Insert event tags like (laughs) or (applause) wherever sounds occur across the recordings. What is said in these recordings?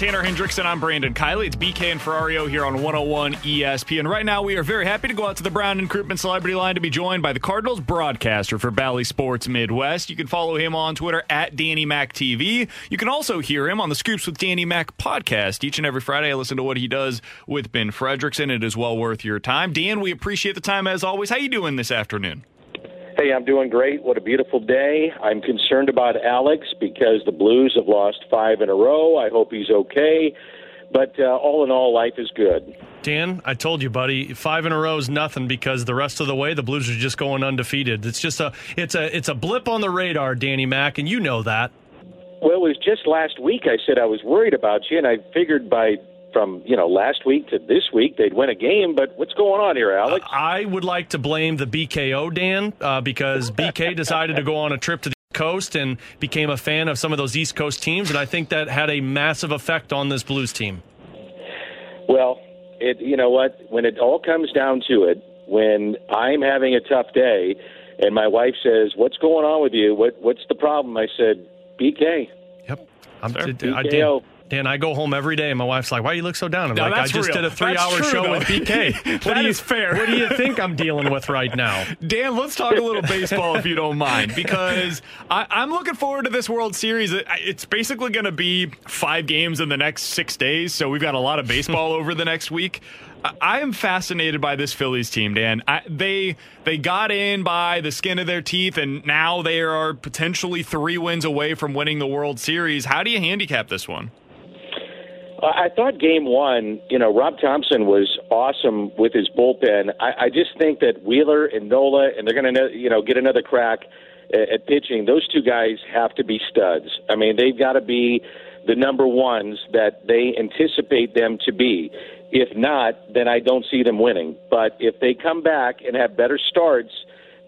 Tanner Hendrickson, I'm Brandon Kiley. It's BK and Ferrario here on 101 ESPN. Right now, we are very happy to go out to the Brown and Celebrity Line to be joined by the Cardinals broadcaster for Bally Sports Midwest. You can follow him on Twitter at Danny Mac TV. You can also hear him on the Scoops with Danny Mac podcast each and every Friday. I listen to what he does with Ben Frederickson. It is well worth your time. Dan, we appreciate the time as always. How you doing this afternoon? Hey, I'm doing great. What a beautiful day. I'm concerned about Alex because the Blues have lost five in a row. I hope he's okay. But uh, all in all, life is good. Dan, I told you, buddy, five in a row is nothing because the rest of the way the Blues are just going undefeated. It's just a it's a it's a blip on the radar, Danny Mac, and you know that. Well, it was just last week I said I was worried about you, and I figured by from you know last week to this week they'd win a game. But what's going on here, Alex? I would like to blame the BKO, Dan, uh, because (laughs) BK decided to go on a trip to the coast and became a fan of some of those East Coast teams, and I think that had a massive effect on this Blues team. Well, it you know what? When it all comes down to it, when I'm having a tough day, and my wife says, "What's going on with you? What what's the problem?" I said, "BK." Yep. I'm, Sure. I, Dan, BKO. Dan, I go home every day, and my wife's like, "Why you look so down?" I'm No, like, "I just real. did a three-hour show though. with BK. (laughs) What That do you, fair. What do you think I'm (laughs) dealing with right now?" Dan, let's talk a little baseball if you don't mind, (laughs) because I, I'm looking forward to this World Series. It- It's basically going to be five games in the next six days, so we've got a lot of baseball over the next week. I- I am fascinated by this Phillies team, Dan. I, they they got in by the skin of their teeth, and now they are potentially three wins away from winning the World Series. How do you handicap this one? I I thought game one, you know, Rob Thomson was awesome with his bullpen. I, I just think that Wheeler and Nola, and they're going to, you know, get another crack at, at pitching. Those two guys have to be studs. I mean, they've got to be the number ones that they anticipate them to be. If not, then I don't see them winning. But if they come back and have better starts,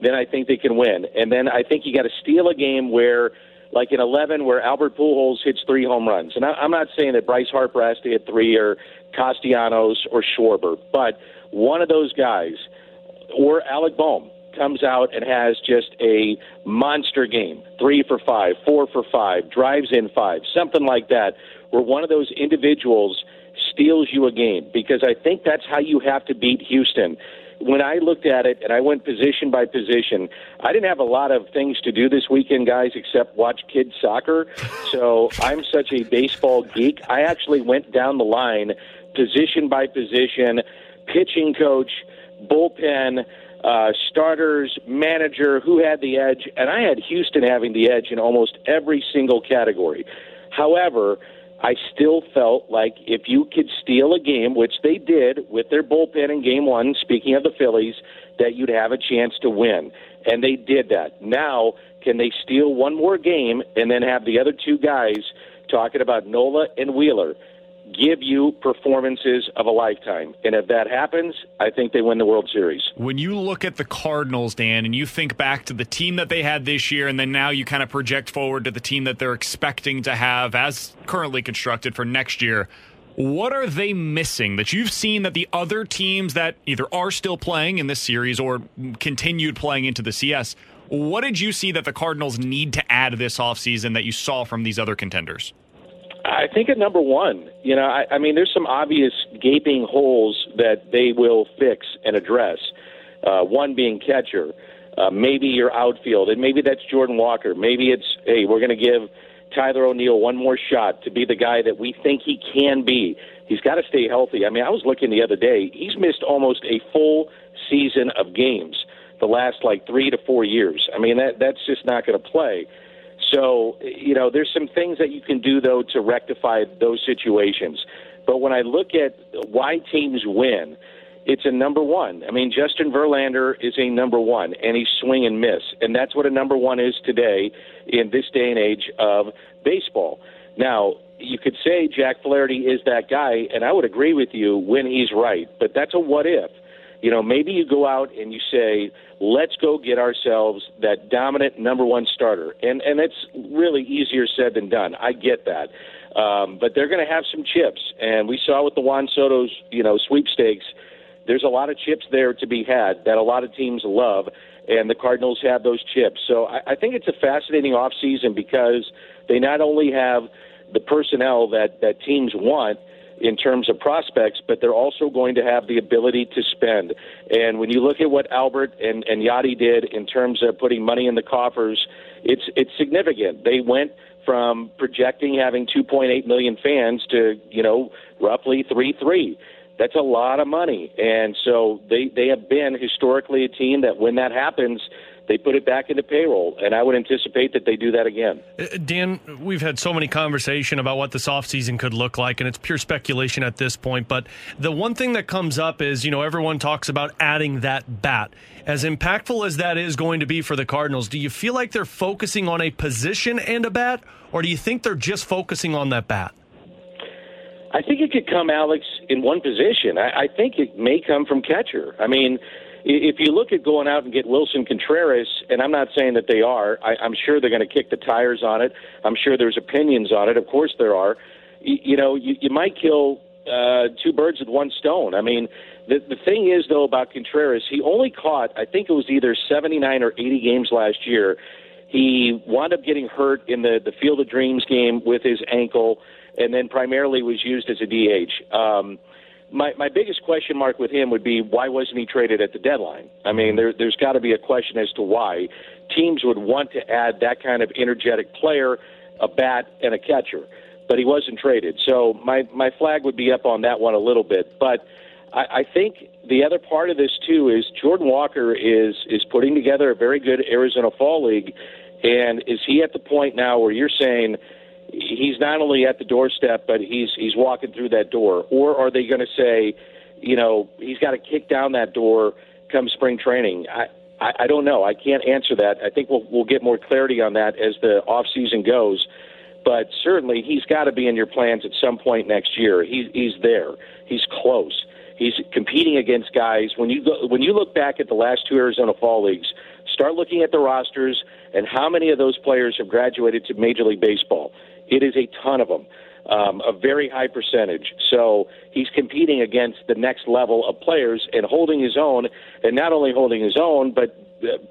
then I think they can win. And then I think you got to steal a game where, like in 11, where Albert Pujols hits three home runs. And I, I'm not saying that Bryce Harper has to hit three or Castellanos or Schwarber, but one of those guys, or Alec Bohm, comes out and has just a monster game three for five, four for five, drives in five, something like that, where one of those individuals steals you a game because I think that's how you have to beat Houston. When I looked at it and I went position by position, I didn't have a lot of things to do this weekend, guys, except watch kids soccer. (laughs) So I'm such a baseball geek. I actually went down the line, position by position, pitching coach, bullpen, uh, starters, manager, who had the edge, and I had Houston having the edge in almost every single category. However, I still felt like if you could steal a game, which they did with their bullpen in game one, speaking of the Phillies, that you'd have a chance to win. And they did that. Now, can they steal one more game and then have the other two guys talking about Nola and Wheeler give you performances of a lifetime? And if that happens, I think they win the World Series. When you look at the Cardinals, Dan, and you think back to the team that they had this year, and then now you kind of project forward to the team that they're expecting to have as currently constructed for next year, what are they missing that you've seen that the other teams that either are still playing in this series or continued playing into the CS? What did you see that the Cardinals need to add this offseason that you saw from these other contenders? I think at number one, you know, I, I mean, there's some obvious gaping holes that they will fix and address. Uh, one being catcher, uh, maybe your outfield, and maybe that's Jordan Walker. Maybe it's hey, we're going to give Tyler O'Neill one more shot to be the guy that we think he can be. He's got to stay healthy. I mean, I was looking the other day; he's missed almost a full season of games the last like three to four years. I mean, that that's just not going to play. So, you know, there's some things that you can do, though, to rectify those situations. But when I look at why teams win, it's a number one. I mean, Justin Verlander is a number one, and he's swing and miss. And that's what a number one is today in this day and age of baseball. Now, you could say Jack Flaherty is that guy, and I would agree with you when he's right, but that's a what if. You know, maybe you go out and you say, let's go get ourselves that dominant number one starter. And, and it's really easier said than done. I get that. Um, but they're going to have some chips. And we saw with the Juan Soto's, you know, sweepstakes, there's a lot of chips there to be had that a lot of teams love. And the Cardinals have those chips. So I, I think it's a fascinating offseason because they not only have the personnel that, that teams want – in terms of prospects, but they're also going to have the ability to spend. And when you look at what Albert and, and Yadi did in terms of putting money in the coffers, it's it's significant. They went from projecting having 2.8 million fans to you know roughly three three. That's a lot of money, and so they they have been historically a team that when that happens, they put it back into payroll, and I would anticipate that they do that again. Uh, Dan, we've had so many conversation about what this offseason could look like, and it's pure speculation at this point. But the one thing that comes up is, you know, everyone talks about adding that bat. As impactful as that is going to be for the Cardinals, do you feel like they're focusing on a position and a bat, or do you think they're just focusing on that bat? I think it could come, Alex, in one position. I, I think it may come from catcher. I mean, if you look at going out and get Willson Contreras, and I'm not saying that they are, I, I'm sure they're going to kick the tires on it. I'm sure there's opinions on it. Of course there are. You, you know, you, you might kill uh, two birds with one stone. I mean, the the thing is though about Contreras, he only caught I think it was either 79 or 80 games last year. He wound up getting hurt in the the Field of Dreams game with his ankle, and then primarily was used as a DH. Um, my my biggest question mark with him would be why wasn't he traded at the deadline? I mean, there there's got to be a question as to why teams would want to add that kind of energetic player, a bat and a catcher, but he wasn't traded. So my my flag would be up on that one a little bit, but. I, I think the other part of this too is Jordan Walker is is putting together a very good Arizona Fall League, and is he at the point now where you're saying, he's not only at the doorstep, but he's he's walking through that door? Or are they going to say, you know, he's got to kick down that door come spring training? I, I I don't know. I can't answer that. I think we'll we'll get more clarity on that as the off season goes. But certainly, he's got to be in your plans at some point next year. He's he's there. He's close. He's competing against guys. When you go, when you look back at the last two Arizona Fall Leagues, start looking at the rosters and how many of those players have graduated to Major League Baseball. It is a ton of them, um, a very high percentage. So he's competing against the next level of players and holding his own, and not only holding his own, but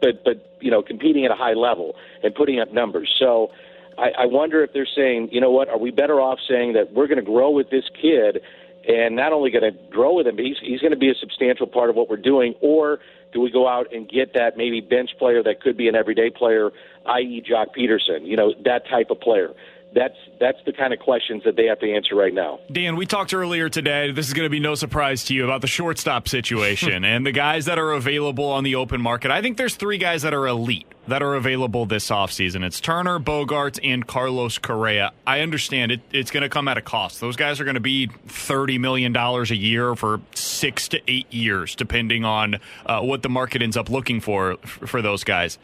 but but you know competing at a high level and putting up numbers. So. I, I wonder if they're saying, you know what, are we better off saying that we're going to grow with this kid and not only going to grow with him, but he's, he's going to be a substantial part of what we're doing, or do we go out and get that maybe bench player that could be an everyday player, i.e., Joc Pederson, you know, that type of player? That's that's the kind of questions that they have to answer right now. Dan, we talked earlier today. This is going to be no surprise to you about the shortstop situation (laughs) and the guys that are available on the open market. I think there's three guys that are elite that are available this offseason. It's Turner, Bogaerts, and Carlos Correa. I understand it, it's going to come at a cost. Those guys are going to be $30 million a year for six to eight years, depending on uh, what the market ends up looking for for those guys.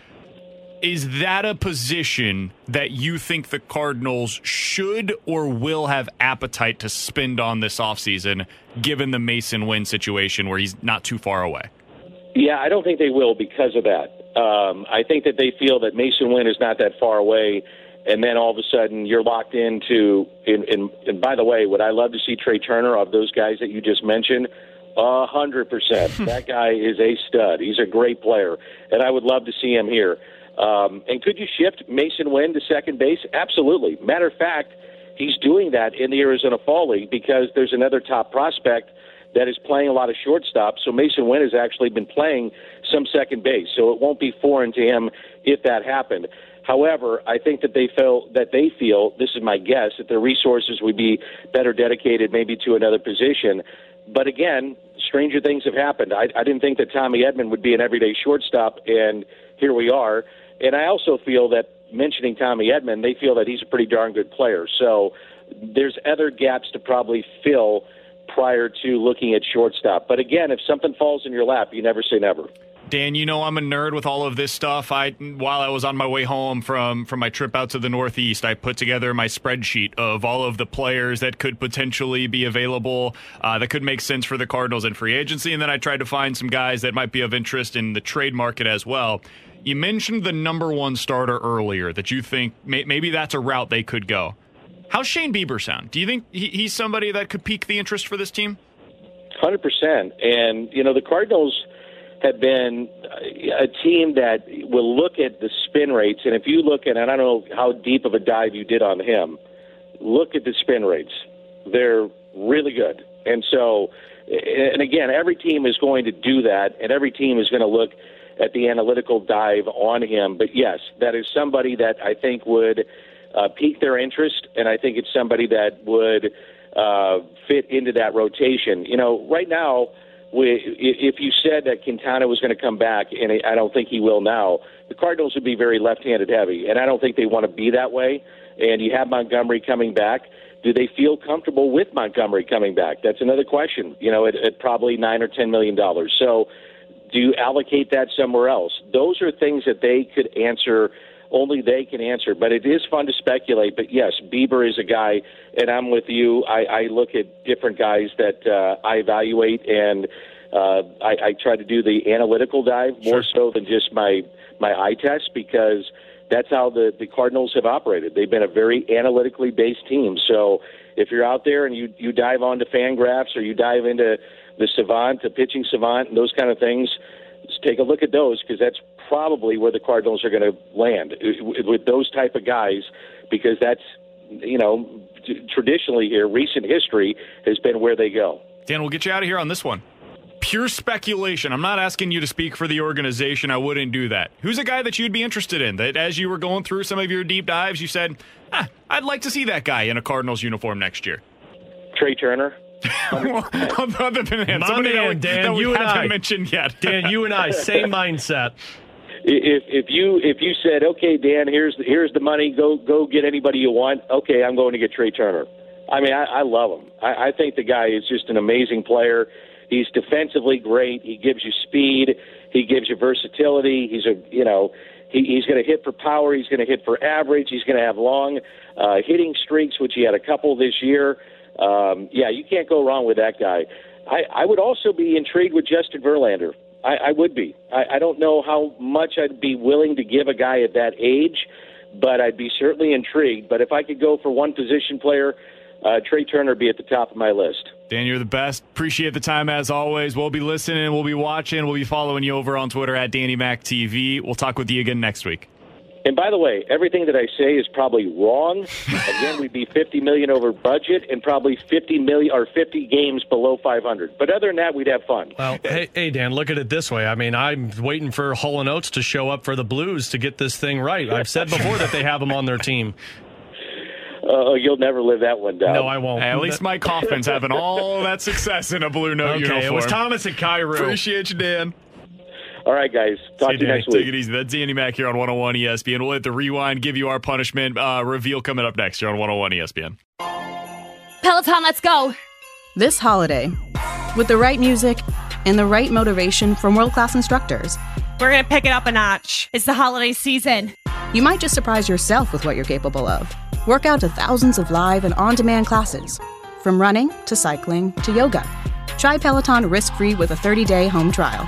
Is that a position that you think the Cardinals should or will have appetite to spend on this offseason, given the Masyn Winn situation where he's not too far away? Yeah, I don't think they will because of that. Um, I think that they feel that Masyn Winn is not that far away, and then all of a sudden you're locked into. In, in, and by the way, would I love to see Trea Turner of those guys that you just mentioned? A hundred percent. (laughs) That guy is a stud. He's a great player, and I would love to see him here. Um, and could you shift Masyn Winn to second base? Absolutely. Matter of fact, he's doing that in the Arizona Fall League because there's another top prospect that is playing a lot of shortstop. So Masyn Winn has actually been playing some second base. So it won't be foreign to him if that happened. However, I think that they feel that they feel this is my guess that their resources would be better dedicated maybe to another position. But again, stranger things have happened. I, I didn't think that Tommy Edman would be an everyday shortstop, and here we are. And I also feel that mentioning Tommy Edman, they feel that he's a pretty darn good player. So there's other gaps to probably fill prior to looking at shortstop. But again, if something falls in your lap, you never say never. Dan, you know I'm a nerd with all of this stuff. I while I was on my way home from from my trip out to the Northeast, I put together my spreadsheet of all of the players that could potentially be available uh, that could make sense for the Cardinals in free agency, and then I tried to find some guys that might be of interest in the trade market as well. You mentioned the number one starter earlier that you think may, maybe that's a route they could go. How's Shane Bieber sound? Do you think he, he's somebody that could pique the interest for this team? Hundred percent. And you know the Cardinals have been uh, a team that will look at the spin rates, and if you look at, and I don't know how deep of a dive you did on him, look at the spin rates. They're really good, and so, and again, every team is going to do that, and every team is going to look at the analytical dive on him. But yes, that is somebody that I think would uh, pique their interest, and I think it's somebody that would uh, fit into that rotation. You know, right now if you said that Quintana was going to come back, and I don't think he will now, the Cardinals would be very left-handed heavy, and I don't think they want to be that way. And you have Montgomery coming back. Do they feel comfortable with Montgomery coming back? That's another question. You know, at, at probably nine or ten million dollars. So, do you allocate that somewhere else? Those are things that they could answer only they can answer. But it is fun to speculate. But yes, Bieber is a guy, and I'm with you. I, I look at different guys that uh, I evaluate, and uh, I, I try to do the analytical dive more so than just my my eye test because that's how the the Cardinals have operated. They've been a very analytically based team. So if you're out there and you you dive onto Fangraphs or you dive into the Savant, the pitching Savant, and those kind of things, take a look at those because that's probably where the Cardinals are going to land with those type of guys because that's you know traditionally here recent history has been where they go. Dan, we'll get you out of here on this one. Pure speculation. I'm not asking you to speak for the organization. I wouldn't do that. Who's a guy that you'd be interested in? That as you were going through some of your deep dives, you said, ah, "I'd like to see that guy in a Cardinals uniform next year." Trea Turner. (laughs) Other than him, My somebody man, that, Dan, that we you haven't I. mentioned yet. (laughs) Dan, you and I, same mindset. If if you if you said, okay, Dan, here's the, here's the money, go go get anybody you want. Okay, I'm going to get Trea Turner. I mean, I, I love him. I, I think the guy is just an amazing player. He's defensively great. He gives you speed. He gives you versatility. He's a you know he, he's going to hit for power. He's going to hit for average. He's going to have long uh, hitting streaks, which he had a couple this year. Um, yeah, you can't go wrong with that guy. I, I would also be intrigued with Justin Verlander. I, I would be. I, I don't know how much I'd be willing to give a guy at that age, but I'd be certainly intrigued. But if I could go for one position player, uh, Trea Turner be at the top of my list. Dan, you're the best. Appreciate the time as always. We'll be listening, we'll be watching, we'll be following you over on Twitter at Danny Mac TV. We'll talk with you again next week. And by the way, everything that I say is probably wrong. (laughs) Again, we'd be 50 million over budget and probably 50 million or 50 games below 500. But other than that, we'd have fun. Well, hey, hey, Dan, look at it this way. I mean, I'm waiting for Hull and Oates to show up for the Blues to get this thing right. I've said before that they have them on their team. (laughs) Uh, you'll never live that one down. No, I won't. At least Mike Hoffman's having all that success in a blue note Okay, uniform. it was Thomas and Kyrou. Appreciate you, Dan. All right, guys. Talk See to you you, next Take it easy. That's Danny Mac here on 101 ESPN. We'll hit the rewind, give you our punishment uh, reveal coming up next here on 101 ESPN. Peloton, let's go. This holiday, with the right music and the right motivation from world class instructors, We're going to pick it up a notch. It's the holiday season. you might just surprise yourself with what you're capable of. Work out to thousands of live and on demand classes, from running to cycling to yoga. Try Peloton risk free with a 30 day home trial.